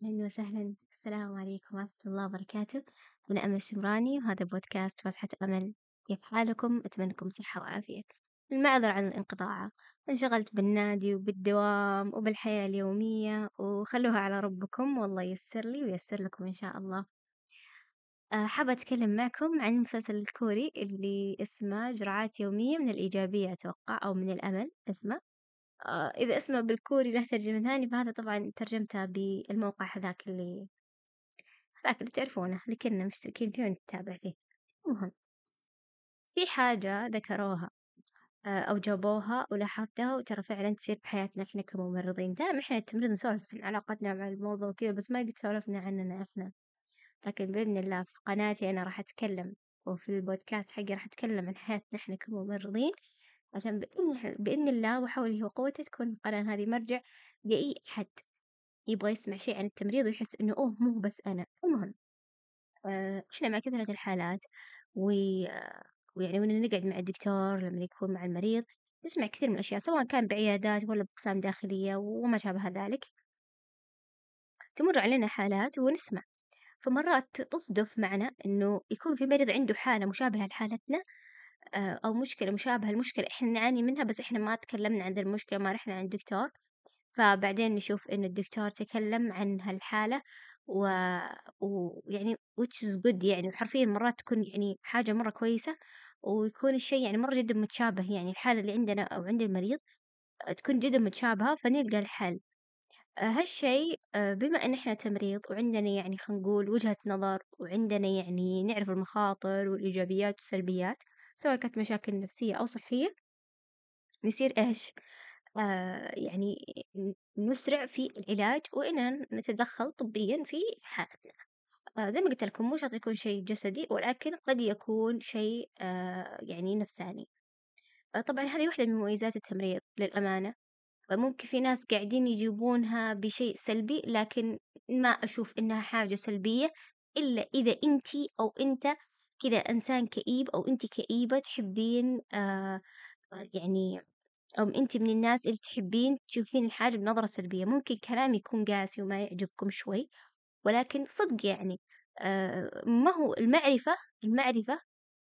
أهلا وسهلا. السلام عليكم ورحمة الله وبركاته. أنا أمل شمراني وهذا بودكاست فسحة أمل. كيف حالكم؟ أتمنى لكم صحة وعافية. المعذرة عن الانقطاع انشغلت بالنادي وبالدوام وبالحياة اليومية وخلوها على ربكم. والله ييسر لي وييسر لكم إن شاء الله. آه، حابة أتكلم معكم عن المسلسل الكوري اللي اسمه جرعات يومية. من الإيجابية أتوقع أو من الأمل. اسمه إذا اسمه بالكوري له ترجمة ثانية فهذا طبعا ترجمته بالموقع هذاك اللي هذاك اللي تعرفونه اللي كنا مشتركين فيه ونتابع فيه. المهم في حاجة ذكروها آه، أو جابوها ولاحظتها وترى فعلا تصير بحياتنا إحنا كممرضين. دائما إحنا التمريض نسولف عن علاقتنا مع الموضوع وكذا بس ما قد سولفنا عننا إحنا. لكن بإذن الله في قناتي أنا راح أتكلم وفي البودكاست حقي راح أتكلم عن حياتنا إحنا كممرضين. عشان بإذن, بإذن الله وحوله وقوته تكون القناة هذه مرجع لأي أحد يبغى يسمع شيء عن التمريض ويحس إنه أوه مو بس أنا. المهم آه، إحنا مع كثرة الحالات و... ويعني وإن نقعد مع الدكتور لما يكون مع المريض نسمع كثير من الأشياء سواء كان بعيادات ولا بأقسام داخلية وما شابه ذلك. تمر علينا حالات ونسمع. فمرات تصدف معنا إنه يكون في مريض عنده حالة مشابهة لحالتنا آه، أو مشكلة مشابهة لمشكلة إحنا نعاني منها بس إحنا ما تكلمنا عن ذي المشكلة ما رحنا عند الدكتور. فبعدين نشوف إنه الدكتور تكلم عن هالحالة و... ويعني which is good يعني. وحرفيا مرات تكون يعني حاجة مرة كويسة ويكون الشيء يعني مرة جدا متشابه. يعني الحالة اللي عندنا أو عند المريض تكون جدا متشابهة فنلقى الحل. آه، هالشيء آه، بما إن إحنا تمريض وعندنا يعني خلينا نقول وجهة نظر وعندنا يعني نعرف المخاطر والإيجابيات والسلبيات سواء كانت مشاكل نفسية أو صحية نصير إيش؟ آه يعني نسرع في العلاج وإننا نتدخل طبيا في حالتنا آه زي ما قلت لكم مو شرط يكون شيء جسدي ولكن قد يكون شيء آه يعني نفساني. آه طبعا هذه واحدة من مميزات التمريض للأمانة. ممكن في ناس قاعدين يجيبونها بشيء سلبي لكن ما أشوف إنها حاجة سلبية إلا إذا أنتي أو أنت كذا إنسان كئيب أو أنتي كئيبة تحبين آه يعني أو أنتِ من الناس اللي تحبين تشوفين الحاجة بنظرة سلبية، ممكن كلامي يكون قاسي وما يعجبكم شوي، ولكن صدق يعني آه ما هو المعرفة المعرفة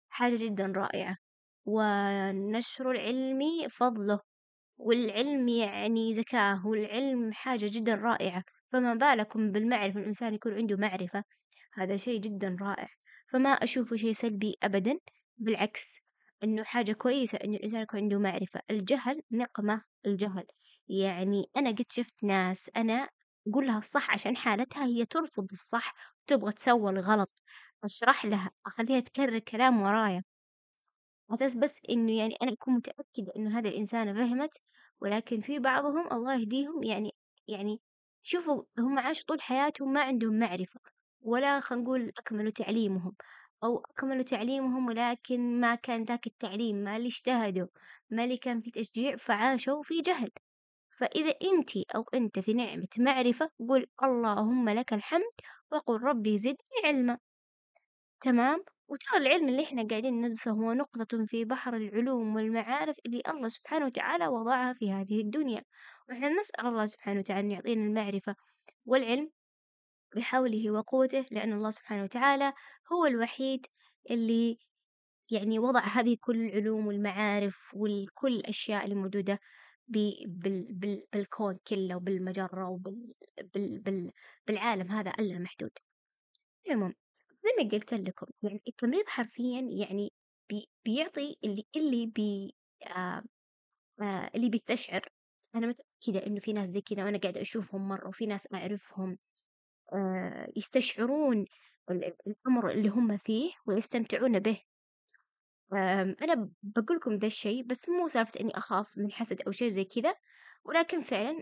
حاجة جدا رائعة، والنشر العلمي فضله، والعلم يعني زكاة، والعلم حاجة جدا رائعة، فما بالكم بالمعرفة الإنسان يكون عنده معرفة، هذا شيء جدا رائع، فما أشوفه شيء سلبي أبدا، بالعكس. إنه حاجة كويسة إنه الإنسان يكون عنده معرفة، الجهل نقمة الجهل، يعني أنا قد شفت ناس أنا أقول لها الصح عشان حالتها هي ترفض الصح وتبغى تسوى الغلط، أشرح لها أخليها تكرر كلام ورايا، أساس بس إنه يعني أنا أكون متأكدة إنه هذه الإنسانة فهمت، ولكن في بعضهم الله يهديهم. يعني يعني شوفوا هم عاشوا طول حياتهم ما عندهم معرفة، ولا خلينا نقول أكملوا تعليمهم. أو أكملوا تعليمهم ولكن ما كان ذاك التعليم ما اللي اجتهدوا ما اللي كان في تشجيع فعاشوا في جهل. فإذا أنت أو أنت في نعمة معرفة قل اللهم لك الحمد وقل ربي زدني علما. تمام؟ وترى العلم اللي إحنا قاعدين ندرسه هو نقطة في بحر العلوم والمعارف اللي الله سبحانه وتعالى وضعها في هذه الدنيا. وإحنا نسأل الله سبحانه وتعالى أن يعطينا المعرفة والعلم بحوله وقوته لأن الله سبحانه وتعالى هو الوحيد اللي يعني وضع هذه كل العلوم والمعارف وكل الأشياء اللي موجودة بال بال بالكون كله وبالمجرة وبالعالم هذا ألا محدود. المهم زي ما قلت لكم يعني التمريض حرفيا يعني بي بيعطي اللي اللي بي آه آه اللي بيستشعر. أنا متأكدة إنه في ناس زي كذا وأنا قاعدة أشوفهم مرة وفي ناس أعرفهم. آه، يستشعرون الأمر اللي هم فيه ويستمتعون به. أنا بقول لكم ذا الشيء بس مو سالفة إني أخاف من حسد أو شيء زي كذا ولكن فعلا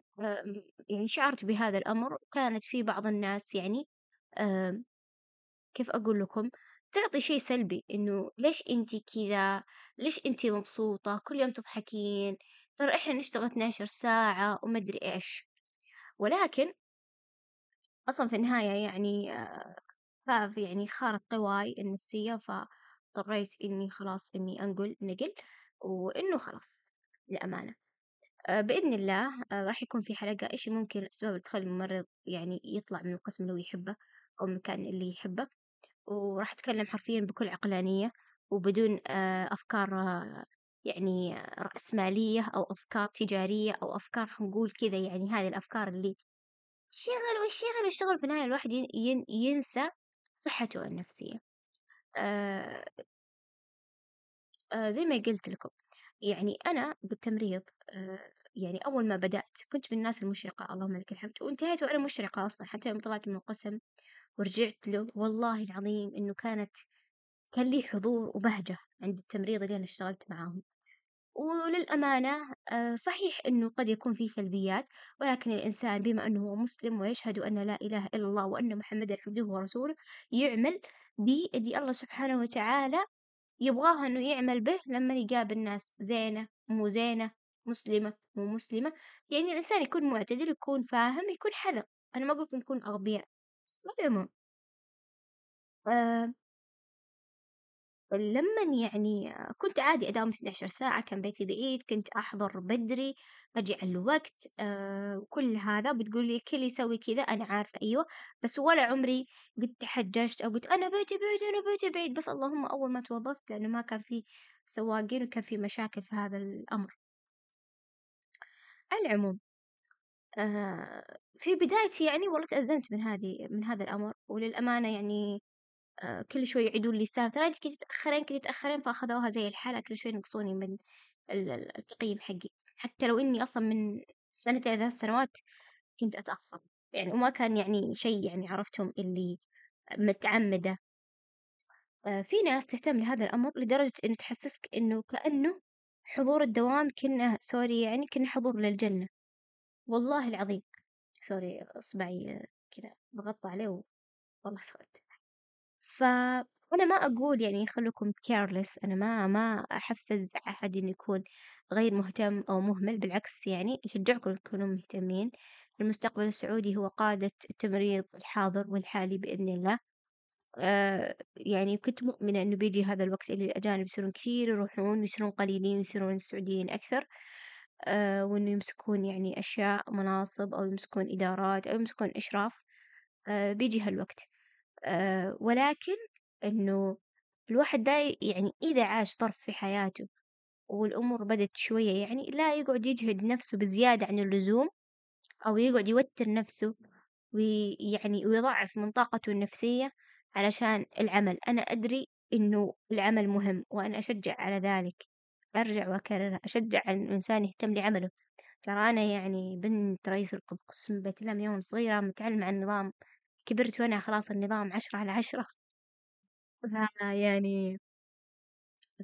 يعني شعرت بهذا الأمر. كانت في بعض الناس يعني كيف أقول لكم؟ تعطي شيء سلبي إنه ليش أنتي كذا؟ ليش أنتي مبسوطة؟ كل يوم تضحكين؟ ترى إحنا نشتغل 12 ساعة وما أدري إيش. ولكن أصلا في النهاية يعني فاف يعني خارق قواي النفسية فاضطريت إني خلاص إني أنقل نقل وإنه خلاص للأمانة. آآ بإذن الله آآ راح يكون في حلقة إيش ممكن الأسباب اللي تخلّي الممرض يعني يطلع من القسم اللي هو يحبه أو المكان اللي يحبه، وراح أتكلم حرفيًا بكل عقلانية وبدون أفكار آه، يعني آه، رأسمالية أو أفكار تجارية أو أفكار خلينا نقول كذا يعني هذه الأفكار اللي اشتغل واشتغل واشتغل في النهاية الواحد ين ين ينسى صحته النفسية. آآ آآ زي ما قلت لكم، يعني أنا بالتمريض آآ يعني أول ما بدأت كنت من الناس المشرقة اللهم لك الحمد، وانتهيت وأنا مشرقة أصلًا حتى يوم طلعت من القسم ورجعت له والله العظيم إنه كانت كان لي حضور وبهجة عند التمريض اللي أنا اشتغلت معاهم، وللأمانة آآ صحيح إنه قد يكون في سلبيات، ولكن الإنسان بما أنه هو مسلم ويشهد أن لا إله إلا الله وأن محمدًا عبده ورسوله يعمل باللي الله سبحانه وتعالى يبغاها إنه يعمل به لمن يقابل ناس زينة مو زينة مسلمة مو مسلمة. يعني الإنسان يكون معتدل يكون فاهم يكون حذر. أنا ما قلت نكون أغبياء على العموم آه. لمن يعني كنت عادي أداوم 12 ساعة كان بيتي بعيد كنت أحضر بدري أجي على الوقت آه وكل هذا بتقول لي الكل يسوي كذا أنا عارفة أيوة بس ولا عمري قد تحججت أو قلت أنا بيتي بعيد أنا بيتي بعيد بس اللهم أول ما توظفت لأنه ما كان في سواقين وكان في مشاكل في هذا الأمر. على العموم آه في بدايتي يعني والله تأزمت من هذه من هذا الأمر وللأمانة يعني آه كل شوي يعيدون لي السالفة. ترى أنت كنتي تتأخرين كنتي تتأخرين فأخذوها زي الحالة كل شوي ينقصوني من ال- ال- التقييم حقي. حتى لو إني أصلا من سنتين ثلاث سنوات كنت أتأخر. يعني وما كان يعني شيء يعني عرفتهم اللي متعمدة. آه في ناس تهتم لهذا الأمر لدرجة إنه تحسسك إنه كأنه حضور الدوام كنا sorry يعني كنا حضور للجنة. والله العظيم. sorry إصبعي كذا ضغطت عليه والله سويت فأنا ما أقول يعني خلوكم careless أنا ما ما أحفز أحد إنه يكون غير مهتم أو مهمل بالعكس يعني أشجعكم تكونوا مهتمين. المستقبل السعودي هو قادة التمريض الحاضر والحالي بإذن الله. آه يعني كنت مؤمنة إنه بيجي هذا الوقت إللي الأجانب يصيرون كثير يروحون ويصيرون قليلين ويصيرون السعوديين أكثر. آه وإنه يمسكون يعني أشياء مناصب أو يمسكون إدارات أو يمسكون إشراف. آه بيجي هالوقت. آه ولكن إنه الواحد دا يعني إذا عاش طرف في حياته والأمور بدت شوية يعني لا يقعد يجهد نفسه بزيادة عن اللزوم أو يقعد يوتر نفسه ويعني ويضعف من طاقته النفسية علشان العمل. أنا أدري إنه العمل مهم وأنا أشجع على ذلك أرجع وأكرر أشجع الإنسان يهتم لعمله. ترى أنا يعني بنت رئيس القسم بيت يوم صغيرة متعلمة عن النظام كبرت وأنا خلاص النظام عشرة على عشرة. فيعني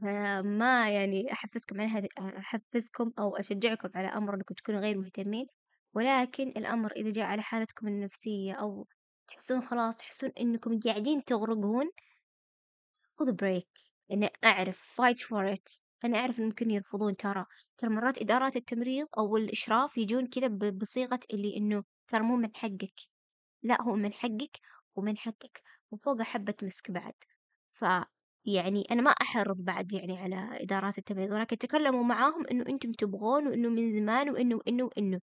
فما يعني أحفزكم على هذه أحفزكم أو أشجعكم على أمر إنكم تكونوا غير مهتمين. ولكن الأمر إذا جاء على حالتكم النفسية أو تحسون خلاص تحسون إنكم قاعدين تغرقون خذوا بريك أنا أعرف fight for it. أنا أعرف إن ممكن يرفضون. ترى ترى مرات إدارات التمريض أو الإشراف يجون كذا بصيغة اللي إنه ترى مو من حقك. لا هو من حقك ومن حقك وفوقه حبة مسك بعد. فيعني أنا ما أحرض بعد يعني على إدارات التمريض ولكن تكلموا معاهم إنه أنتم تبغون وإنه من زمان وإنه وإنه وإنه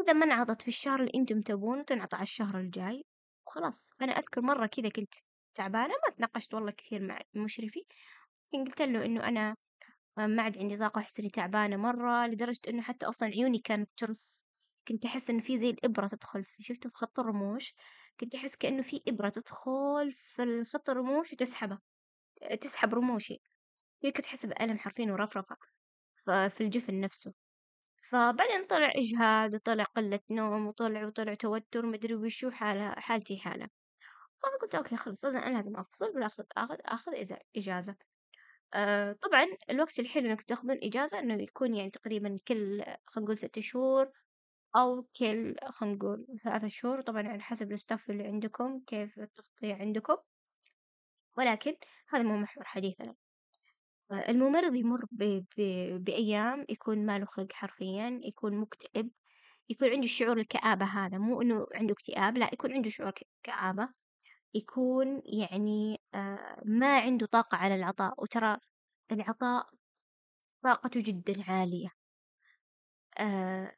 إذا ما انعطت في الشهر اللي أنتم تبونه تنعطى على الشهر الجاي وخلاص. أنا أذكر مرة كذا كنت تعبانة ما تناقشت والله كثير مع مشرفي لكن قلت له إنه أنا ما عاد عندي طاقة أحس إني تعبانة مرة لدرجة إنه حتى أصلا عيوني كانت ترف كنت أحس إنه في زي الإبرة تدخل في شفته في خط الرموش؟ كنت أحس كأنه في إبرة تدخل في الخط الرموش وتسحبه تسحب رموشي. هي كنت أحس بألم حرفيا ورفرفة في الجفن نفسه. فبعدين طلع إجهاد وطلع قلة نوم وطلع وطلع توتر مدري وشو حالة حالتي حالة. فقلت okay خلاص إذا أنا لازم أفصل وآخذ آخذ آخذ إز- إجازة. آه طبعا الوقت الحلو إنك تاخذون إجازة إنه يكون يعني تقريبا كل خلينا نقول ست شهور أو كل خلينا نقول ثلاثة شهور طبعا على حسب ال staff اللي عندكم كيف التغطية عندكم. ولكن هذا مو محور حديثنا. الممرض يمر ب... ب... بأيام يكون ما له خلق حرفيا يكون مكتئب يكون عنده شعور الكآبة هذا. مو إنه عنده اكتئاب لا يكون عنده شعور كآبة. يكون يعني آه ما عنده طاقة على العطاء. وترى العطاء طاقته جدا عالية. آه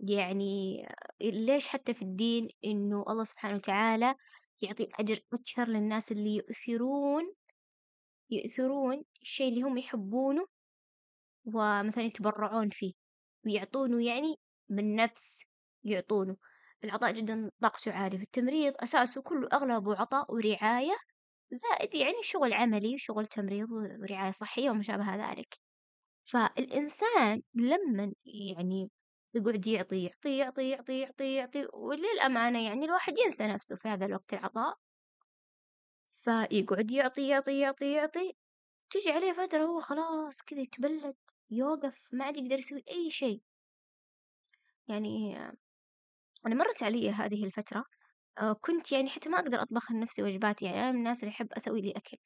يعني ليش حتى في الدين إنه الله سبحانه وتعالى يعطي الأجر أكثر للناس اللي يؤثرون يؤثرون الشيء اللي هم يحبونه ومثلا يتبرعون فيه ويعطونه يعني من نفس يعطونه. العطاء جدا طاقته عالية في التمريض أساسه كله أغلبه عطاء ورعاية زائد يعني شغل عملي شغل تمريض ورعاية صحية وما شابه ذلك. فالإنسان لما يعني يقعد يعطي يعطي يعطي يعطي يعطي يعطي وللأمانة يعني الواحد ينسى نفسه في هذا الوقت العطاء. فيقعد يعطي يعطي يعطي يعطي تيجي عليه فترة هو خلاص كذا يتبلد يوقف ما عاد يقدر يسوي أي شيء. يعني أنا مرت علي هذه الفترة آه، كنت يعني حتى ما أقدر أطبخ لنفسي وجبات يعني أنا من الناس اللي أحب أسوي لي أكل.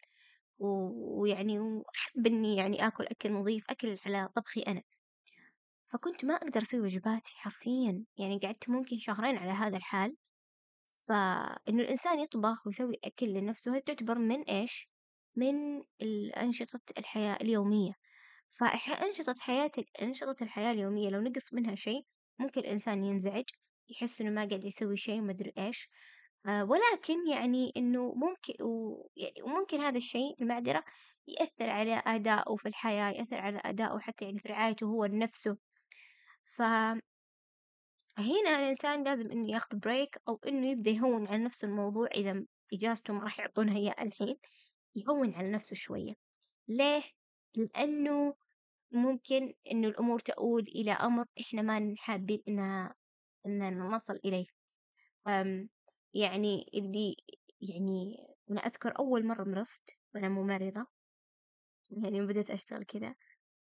ويعني وأحب إني يعني آكل أكل نظيف أكل على طبخي أنا. فكنت ما أقدر أسوي وجباتي حرفيا يعني قعدت ممكن شهرين على هذا الحال. فإنه الإنسان يطبخ ويسوي أكل لنفسه هذه تعتبر من إيش؟ من أنشطة الحياة اليومية. فأنشطة حياة أنشطة الحياة اليومية لو نقص منها شيء ممكن الإنسان ينزعج يحس إنه ما قاعد يسوي شيء ما أدري إيش. آه ولكن يعني إنه ممكن يعني وممكن هذا الشيء المعذرة يأثر على أدائه في الحياة يأثر على أدائه حتى يعني في رعايته هو لنفسه. فهنا الإنسان لازم إنه ياخذ بريك أو إنه يبدأ يهون على نفسه الموضوع إذا إجازته ما راح يعطونها إياه الحين يهون على نفسه شوية. ليه؟ لأنه ممكن إنه الأمور تؤول إلى أمر إحنا ما حابين إنها إننا نصل إليه. يعني اللي يعني أنا أذكر أول مرة مرضت وأنا ممرضة يعني بديت أشتغل كذا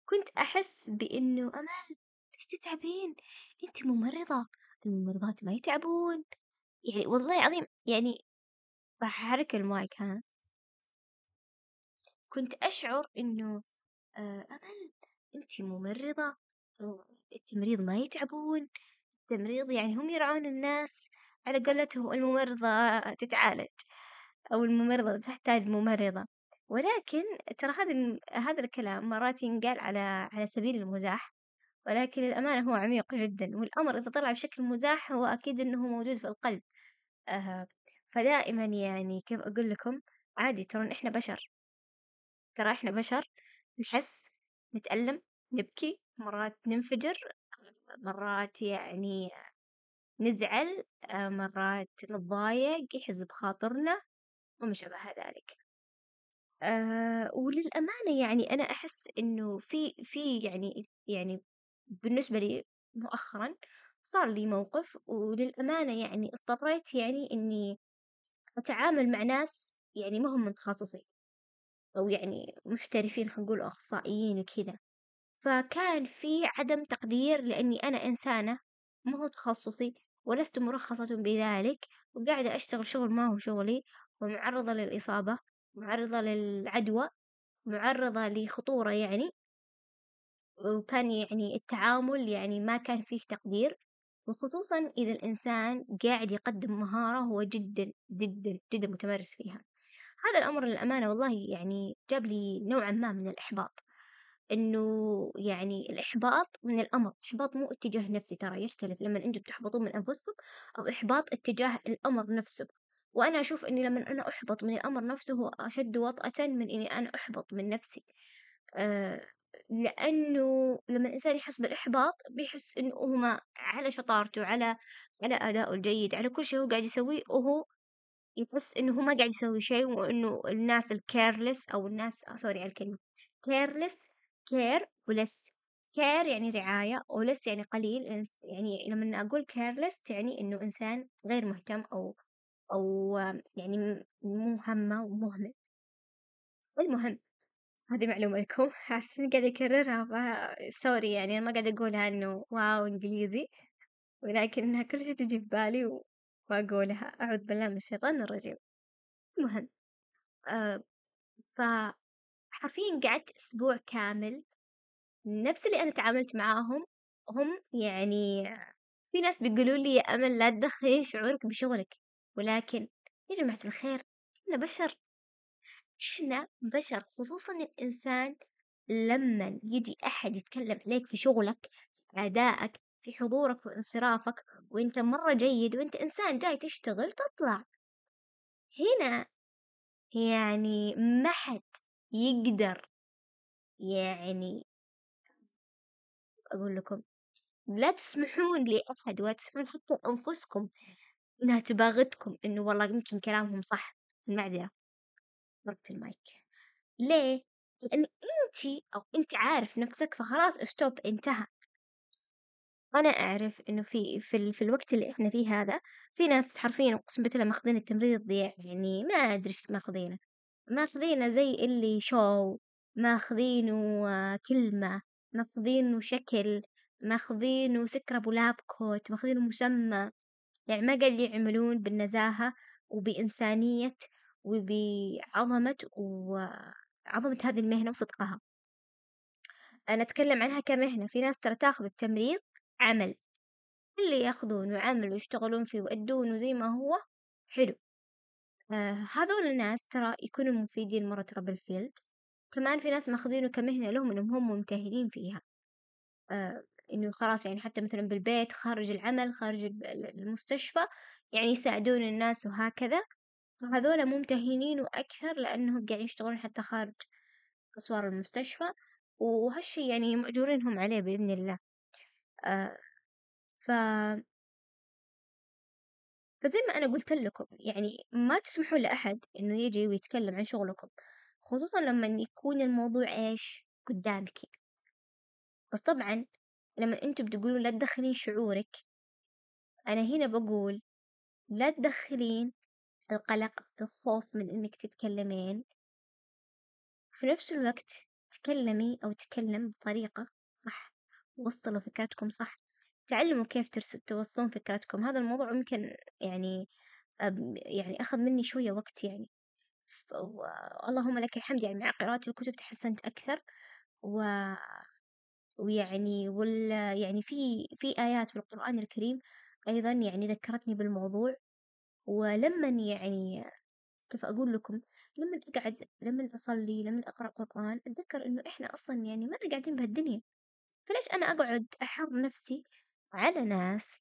كنت أحس بإنه أمل ليش تتعبين؟ أنت ممرضة الممرضات ما يتعبون. يعني والله العظيم يعني راح أحرك المايك ها. كنت أشعر إنه آه، أمل أنت ممرضة التمريض ما يتعبون. التمريض يعني هم يرعون الناس على قولتهم الممرضة تتعالج أو الممرضة تحتاج ممرضة. ولكن ترى هذا هذا الكلام مرات ينقال على على سبيل المزاح. ولكن الأمانة هو عميق جدا والأمر إذا طلع بشكل مزاح هو أكيد إنه موجود في القلب. آه فدائما يعني كيف أقول لكم عادي ترى إحنا بشر. ترى إحنا بشر نحس نتألم نبكي مرات ننفجر مرات يعني نزعل مرات نتضايق يحز بخاطرنا وما شابه ذلك. أه وللأمانة يعني أنا أحس إنه في في يعني يعني بالنسبة لي مؤخرا صار لي موقف وللأمانة يعني اضطريت يعني إني أتعامل مع ناس يعني ما هم من تخصصي أو يعني محترفين خلينا نقول أخصائيين وكذا. فكان في عدم تقدير لأني أنا إنسانة ما هو تخصصي ولست مرخصة بذلك وقاعدة أشتغل شغل ما هو شغلي ومعرضة للإصابة معرضة للعدوى معرضة لخطورة يعني. وكان يعني التعامل يعني ما كان فيه تقدير وخصوصا إذا الإنسان قاعد يقدم مهارة هو جدا جدا جدا متمرس فيها. هذا الأمر للأمانة والله يعني جاب لي نوعا ما من الإحباط. إنه يعني الإحباط من الأمر إحباط مو اتجاه نفسي ترى يختلف لما أنتم تحبطون من أنفسكم أو إحباط اتجاه الأمر نفسه. وأنا أشوف إني لما أنا أحبط من الأمر نفسه هو أشد وطأة من إني أنا أحبط من نفسي. آه لأنه لما الإنسان يحس بالإحباط بيحس إنه هو على شطارته على على أدائه الجيد على كل شيء هو قاعد يسويه وهو يحس إنه هو ما قاعد يسوي شيء وإنه الناس ال careless أو الناس sorry على الكلمة careless care و less. care يعني رعاية و less يعني قليل. يعني لما أقول careless تعني إنه إنسان غير مهتم أو أو يعني مهمة ومهمل. المهم هذه معلومة لكم حاسة قاعدة أكررها sorry يعني أنا ما قاعدة أقولها إنه wow إنجليزي ولكن إنها كل شي تجي في بالي وأقولها. أعوذ بالله من الشيطان الرجيم. المهم آه فحرفيا قعدت أسبوع كامل نفس اللي أنا تعاملت معاهم. هم يعني في ناس بيقولوا لي يا أمل لا تدخلي شعورك بشغلك ولكن يا جماعة الخير إحنا بشر. إحنا بشر خصوصا الإنسان لما يجي أحد يتكلم عليك في شغلك أدائك في حضورك وانصرافك وأنت مرة جيد وأنت إنسان جاي تشتغل تطلع. هنا يعني ما حد يقدر يعني أقول لكم لا تسمحون لأحد ولا تسمحون حتى لأنفسكم إنها تباغتكم إنه والله يمكن كلامهم صح المعذرة. ضربت المايك. ليه؟ لأن أنتِ أو أنتِ عارف نفسك فخلاص ستوب انتهى، أنا أعرف إنه في في ال في الوقت اللي إحنا فيه هذا في ناس حرفيًا أقسم بالله ماخذين التمريض يعني ما أدري إيش ماخذينه، ماخذينه زي اللي شو ماخذينه كلمة ماخذينه شكل ماخذينه سكر أبو لاب كوت ماخذينه مسمى، يعني ما قاعد يعملون بالنزاهة وبإنسانية وبعظمة وعظمة هذه المهنة وصدقها. أنا أتكلم عنها كمهنة. في ناس ترى تأخذ التمريض عمل. اللي ياخذونه عمل ويشتغلون فيه ويأدونه زي ما هو حلو. آه هذول الناس ترى يكونوا مفيدين مرة ترى بالفيلد كمان في ناس ماخذينه كمهنة لهم إنهم هم ممتهنين فيها. آه إنه خلاص يعني حتى مثلا بالبيت خارج العمل خارج المستشفى يعني يساعدون الناس وهكذا. فهذولا ممتهنين وأكثر لأنهم قاعدين يشتغلون حتى خارج أسوار المستشفى وهالشي يعني مأجورينهم عليه بإذن الله. آه ف فزي ما أنا قلت لكم يعني ما تسمحوا لأحد إنه يجي ويتكلم عن شغلكم خصوصا لما يكون الموضوع إيش؟ قدامك. بس طبعا لما أنتوا بتقولوا لا تدخلين شعورك أنا هنا بقول لا تدخلين القلق الخوف من إنك تتكلمين. في نفس الوقت تكلمي أو تكلم بطريقة صح وصلوا فكرتكم صح تعلموا كيف توصلون فكرتكم. هذا الموضوع ممكن يعني يعني أخذ مني شوية وقت يعني. اللهم لك الحمد. يعني مع قراءة الكتب تحسنت أكثر و ويعني وال يعني في في آيات في القرآن الكريم أيضا يعني ذكرتني بالموضوع. ولما يعني كيف أقول لكم لما أقعد لما أصلي لما أقرأ قرآن أتذكر إنه إحنا أصلا يعني مرة قاعدين بهالدنيا. فليش أنا أقعد أحر نفسي على ناس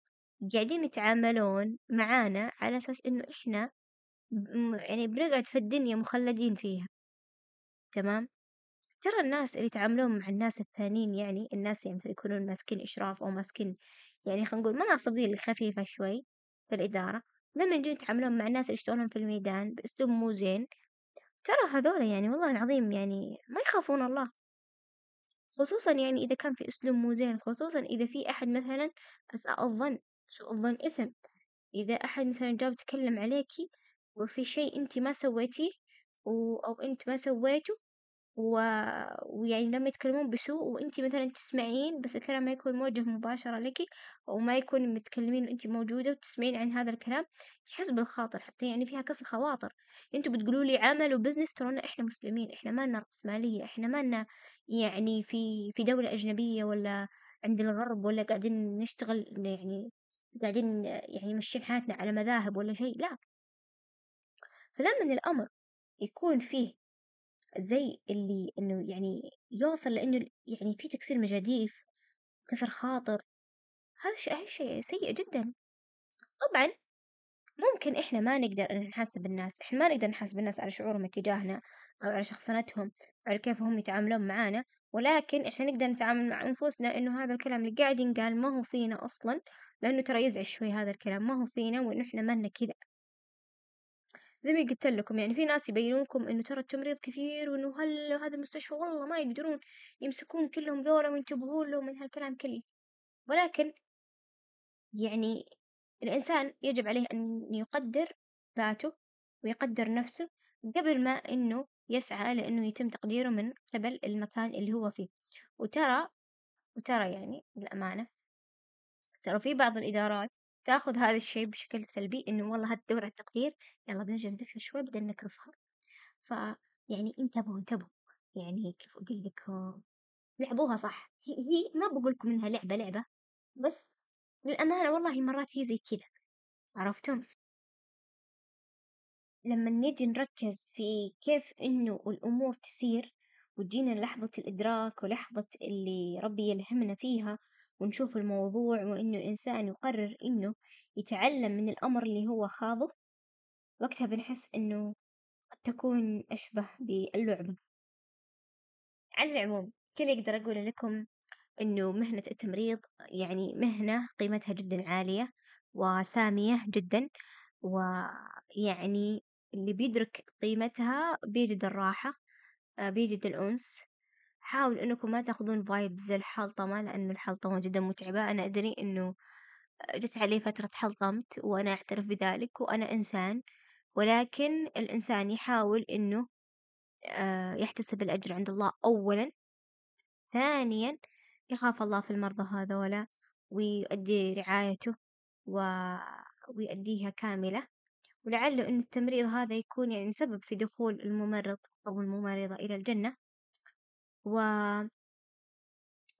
قاعدين يتعاملون معانا على أساس إنه إحنا يعني بنقعد في الدنيا مخلدين فيها. تمام؟ ترى الناس اللي يتعاملون مع الناس الثانيين يعني الناس يعني يكونون ماسكين إشراف أو ماسكين يعني خلينا نقول مناصب ذي الخفيفة شوي في الإدارة لما يجون يتعاملون مع الناس اللي يشتغلون في الميدان بأسلوب مو زين ترى هذول يعني والله العظيم يعني ما يخافون الله خصوصا يعني إذا كان في أسلوب مو زين خصوصا إذا في أحد مثلا أساء الظن سوء الظن إثم إذا أحد مثلا جاب يتكلم عليكي وفي شيء أنت ما سويتيه. أو أنت ما سويته و... ويعني لما يتكلمون بسوء وأنت مثلا تسمعين بس الكلام ما يكون موجه مباشرة لك أو ما يكون متكلمين وأنت موجودة وتسمعين عن هذا الكلام يحس بالخاطر حتى يعني فيها كسر خواطر. أنتوا بتقولوا لي عمل وبزنس ترونا إحنا مسلمين إحنا ما لنا رأسمالية إحنا ما لنا يعني في في دولة أجنبية ولا عند الغرب ولا قاعدين نشتغل يعني قاعدين يعني ماشيين حياتنا على مذاهب ولا شيء لا. فلما الأمر يكون فيه زي اللي إنه يعني يوصل لإنه يعني في تكسير مجاديف كسر خاطر. هذا شيء شيء سيء جدا. طبعا ممكن إحنا ما نقدر إن نحاسب الناس إحنا ما نقدر نحاسب الناس على شعورهم تجاهنا أو على شخصنتهم على كيف هم يتعاملون معانا ولكن إحنا نقدر نتعامل مع أنفسنا إنه هذا الكلام اللي قاعد ينقال ما هو فينا أصلا لأنه ترى يزعج شوي هذا الكلام ما هو فينا وإنه إحنا مالنا كذا. زي ما قلت لكم يعني في ناس يبينون لكم إنه ترى التمريض كثير وإنه هل هذا المستشفى والله ما يقدرون يمسكون كلهم ذولا وينتبهون لهم من هالكلام كله. ولكن يعني الإنسان يجب عليه أن يقدر ذاته ويقدر نفسه قبل ما إنه يسعى لإنه يتم تقديره من قبل المكان اللي هو فيه. وترى وترى يعني بالأمانة ترى في بعض الإدارات تاخذ هذا الشيء بشكل سلبي إنه والله هاد دورة التقدير يلا بنجي ندفع شوي بدنا نكرفها. فيعني انتبهوا انتبهوا. يعني كيف أقول لكم لعبوها صح. هي, ما بقول لكم إنها لعبة لعبة. بس للأمانة والله مرات هي زي كذا. عرفتم؟ لما نجي نركز في كيف إنه الأمور تسير وتجينا لحظة الإدراك ولحظة اللي ربي يلهمنا فيها ونشوف الموضوع وإنه الإنسان يقرر إنه يتعلم من الأمر اللي هو خاضه وقتها بنحس إنه قد تكون أشبه باللعبة، على العموم كل أقدر أقوله لكم إنه مهنة التمريض يعني مهنة قيمتها جدا عالية وسامية جدا، ويعني اللي بيدرك قيمتها بيجد الراحة بيجد الأنس، حاولوا إنكم ما تاخذون فايبز الحلطمة لأنه الحلطمة جدا متعبة، أنا أدري إنه جت علي فترة حلطمت وأنا أعترف بذلك وأنا إنسان، ولكن الإنسان يحاول إنه يحتسب الأجر عند الله أولا، ثانيا يخاف الله في المرضى هذولا ويؤدي رعايته و... ويؤديها كاملة، ولعله إن التمريض هذا يكون يعني سبب في دخول الممرض أو الممرضة إلى الجنة، و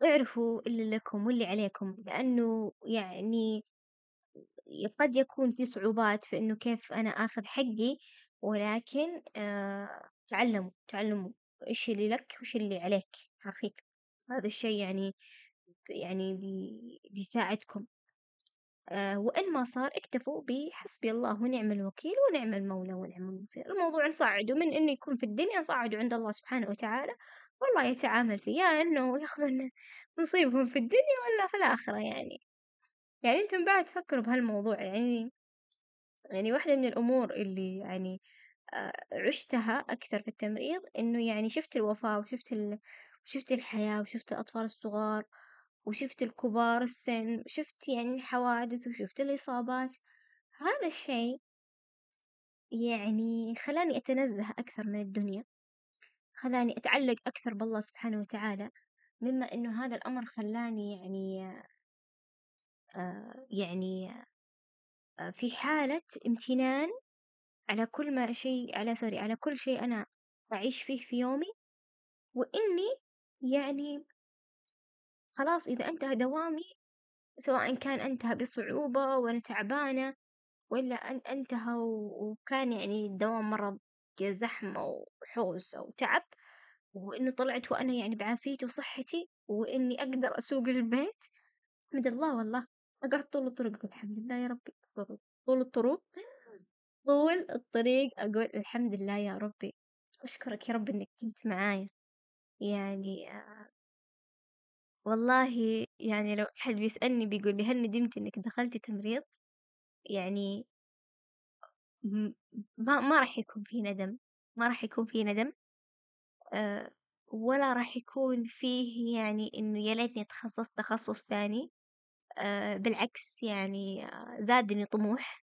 اعرفوا اللي لكم واللي عليكم لأنه يعني قد يكون في صعوبات في إنه كيف أنا آخذ حقي ولكن تعلموا تعلموا إيش اللي لك وإيش اللي عليك حرفيًا هذا الشي يعني يعني بي بيساعدكم. وإن ما صار اكتفوا بحسبي الله ونعم الوكيل ونعم المولى ونعم النصير، الموضوع نصعده من إنه يكون في الدنيا نصعده عند الله سبحانه وتعالى، والله يتعامل فيه يا إنه ياخذون نصيبهم في الدنيا ولا في الآخرة يعني، يعني أنتم بعد تفكروا بهالموضوع يعني يعني واحدة من الأمور اللي يعني عشتها أكثر في التمريض إنه يعني شفت الوفاة وشفت ال وشفت الحياة وشفت الأطفال الصغار وشفت الكبار السن وشفت يعني الحوادث وشفت الإصابات. هذا الشي يعني خلاني أتنزه أكثر من الدنيا. خلاني أتعلق أكثر بالله سبحانه وتعالى مما إنه هذا الأمر خلاني يعني آه يعني آه في حالة امتنان على كل ما شيء على سوري على كل شيء أنا أعيش فيه في يومي وإني يعني خلاص إذا انتهى دوامي سواء كان انتهى بصعوبة وأنا تعبانة ولا أن انتهى وكان يعني الدوام مرة زحمة وحوس أو تعب وإنه طلعت وأنا يعني بعافيتي وصحتي وإني أقدر أسوق للبيت أحمد الله والله. أقعد طول الطريق أقول الحمد لله يا ربي. طول الطرق طول الطريق أقول الحمد لله يا ربي. أشكرك يا رب إنك كنت معايا. يعني والله يعني لو أحد بيسألني بيقول لي هل ندمت إنك دخلتي تمريض؟ يعني ما ما راح يكون في ندم ما راح يكون في ندم أه ولا راح يكون فيه يعني إنه يا ليتني تخصصت تخصص ثاني أه بالعكس يعني آه، زادني طموح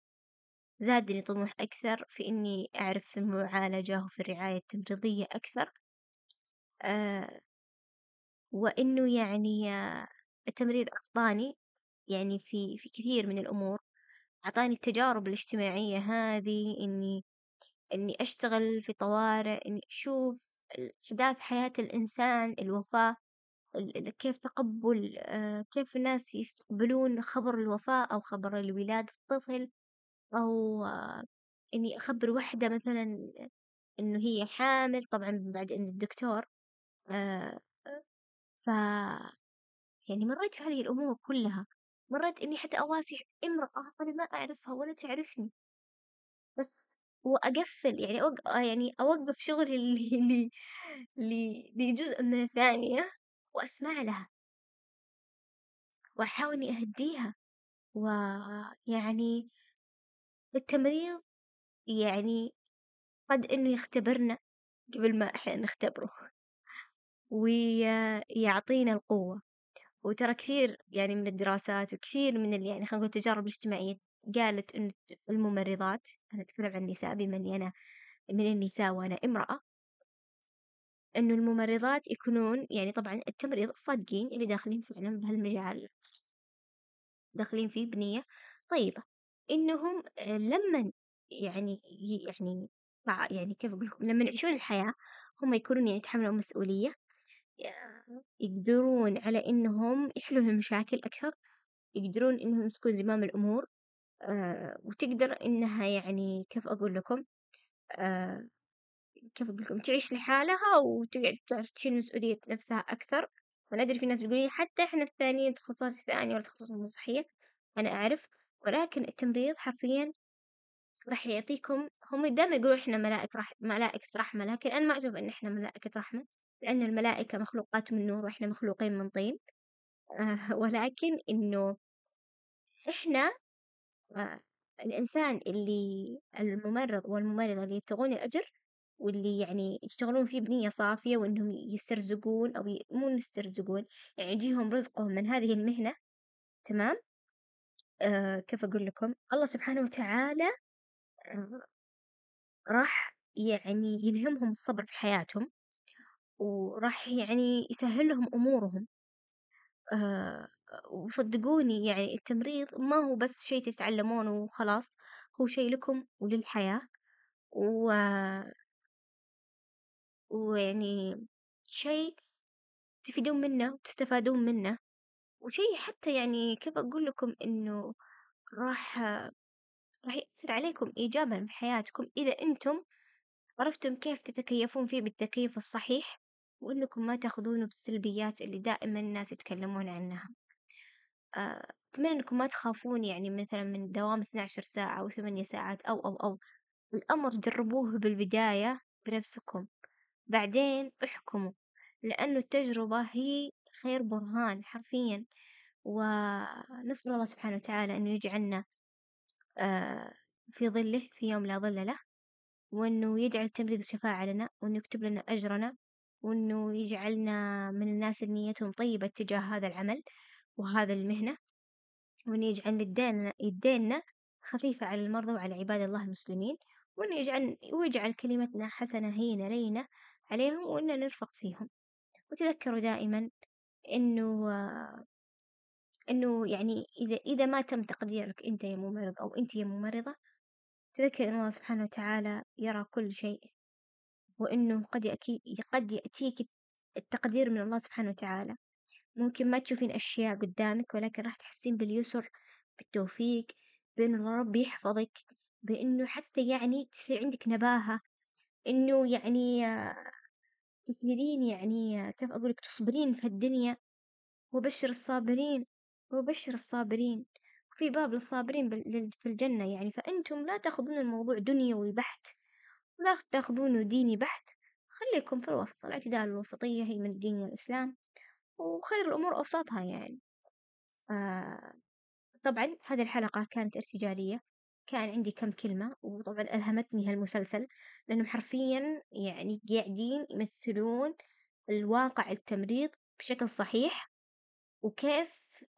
زادني طموح أكثر في إني أعرف في المعالجة وفي الرعاية التمريضية أكثر وإنه يعني آه، التمريض أعطاني يعني في في كثير من الأمور. أعطاني التجارب الاجتماعية هذي إني إني أشتغل في طوارئ إني أشوف أحداث حياة الإنسان الوفاة كيف تقبل آه، كيف الناس يستقبلون خبر الوفاة أو خبر الولادة الطفل أو آه، إني أخبر وحدة مثلا إنه هي حامل طبعا بعد عند الدكتور ف يعني مريت في هذه الأمور كلها. مريت إني حتى أواسي امرأة أنا ما أعرفها ولا تعرفني. بس وأقفل يعني أوق... يعني أوقف شغلي اللي اللي لجزء من الثانية وأسمع لها. وأحاول إني أهديها. ويعني التمريض يعني قد إنه يختبرنا قبل ما إحنا نختبره. ويعطينا القوة. وترى كثير يعني من الدراسات وكثير من اللي يعني خلينا نقول التجارب الاجتماعية قالت إن الممرضات أنا أتكلم عن النساء بما إني أنا من النساء وأنا امرأة. إنه الممرضات يكونون يعني طبعا التمريض الصادقين اللي داخلين فعلا بهالمجال. داخلين فيه بنية طيبة. إنهم لما يعني يعني يعني كيف أقول لكم لما يعيشون الحياة هم يكونون يعني يتحملون مسؤولية يقدرون على إنهم يحلون المشاكل أكثر يقدرون إنهم يمسكون زمام الأمور آه وتقدر إنها يعني كيف أقول لكم آه كيف أقول لكم تعيش لحالها وتقعد تعرف تشيل مسؤولية نفسها أكثر. وأنا أدري في ناس بيقولوا لي حتى إحنا الثانيين التخصصات الثانية ولا التخصصات الصحية أنا أعرف ولكن التمريض حرفيا راح يعطيكم هم دائما يقولوا إحنا ملائكة رح ملائكة رحمة لكن أنا ما أشوف إن إحنا ملائكة رحمة. لأن الملائكة مخلوقات من نور وإحنا مخلوقين من طين. آه ولكن إنه إحنا آه الإنسان اللي الممرض والممرضة اللي يبتغون الأجر واللي يعني يشتغلون فيه بنية صافية وإنهم يسترزقون أو ي... مو يسترزقون يعني يجيهم رزقهم من هذه المهنة تمام؟ آه كيف أقول لكم؟ الله سبحانه وتعالى آه راح يعني يلهمهم الصبر في حياتهم. وراح يعني يسهل لهم أمورهم. آه وصدقوني يعني التمريض ما هو بس شيء تتعلمونه وخلاص هو شيء لكم وللحياة. و... ويعني شيء تفيدون منه وتستفادون منه. وشيء حتى يعني كيف أقول لكم إنه راح راح يأثر عليكم إيجابا في حياتكم إذا أنتم عرفتم كيف تتكيفون فيه بالتكيف الصحيح. وإنكم ما تأخذونه بالسلبيات اللي دائما الناس يتكلمون عنها. آه، أتمنى إنكم ما تخافون يعني مثلا من دوام 12 ساعة أو ثمانية ساعات أو أو أو. الأمر جربوه بالبداية بنفسكم. بعدين احكموا لأنه التجربة هي خير برهان حرفيا. ونسأل الله سبحانه وتعالى أنه يجعلنا آه، في ظله في يوم لا ظل له وإنه يجعل التمريض شفاعة لنا وإنه يكتب لنا أجرنا. وإنه يجعلنا من الناس اللي نيتهم طيبة تجاه هذا العمل وهذا المهنة وإنه يجعل يدينا خفيفة على المرضى وعلى عباد الله المسلمين وإنه يجعل ويجعل كلمتنا حسنة هينة لينة عليهم وإننا نرفق فيهم. وتذكروا دائما إنه إنه يعني إذا إذا ما تم تقديرك أنت يا ممرض أو أنت يا ممرضة تذكر أن الله سبحانه وتعالى يرى كل شيء وإنه قد يأكي قد يأتيك التقدير من الله سبحانه وتعالى. ممكن ما تشوفين أشياء قدامك ولكن راح تحسين باليسر بالتوفيق بأن الله رب يحفظك بأنه حتى يعني تصير عندك نباهة إنه يعني تصيرين يعني كيف أقولك تصبرين في الدنيا وبشر الصابرين وبشر الصابرين في باب للصابرين في الجنة يعني. فأنتم لا تأخذون الموضوع دنيوي بحت. ولا تاخذونه ديني بحت خليكم في الوسط الاعتدال الوسطية هي من دين الإسلام وخير الأمور أوساطها يعني. آه طبعا هذه الحلقة كانت ارتجالية كان عندي كم كلمة وطبعا ألهمتني هالمسلسل لأنهم حرفيا يعني قاعدين يمثلون الواقع التمريض بشكل صحيح وكيف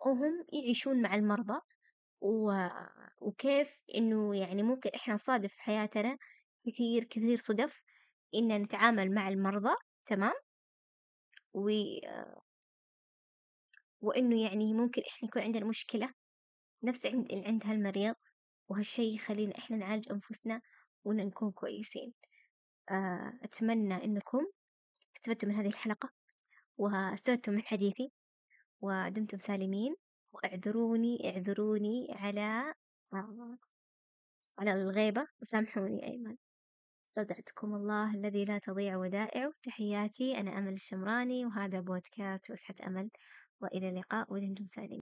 هم يعيشون مع المرضى و... وكيف إنه يعني ممكن إحنا نصادف في حياتنا كثير كثير صدف إن نتعامل مع المرضى تمام؟ و... وإنه يعني ممكن إحنا يكون عندنا مشكلة نفس عند عند هالمريض وهالشي يخلينا إحنا نعالج أنفسنا وإن نكون كويسين. آه، أتمنى إنكم استفدتوا من هذه الحلقة واستفدتوا من حديثي ودمتم سالمين واعذروني اعذروني على على الغيبة وسامحوني أيضا. استودعتكم الله الذي لا تضيع ودائعه تحياتي أنا أمل الشمراني وهذا بودكاست وسحة أمل. وإلى اللقاء ودمتم سالمين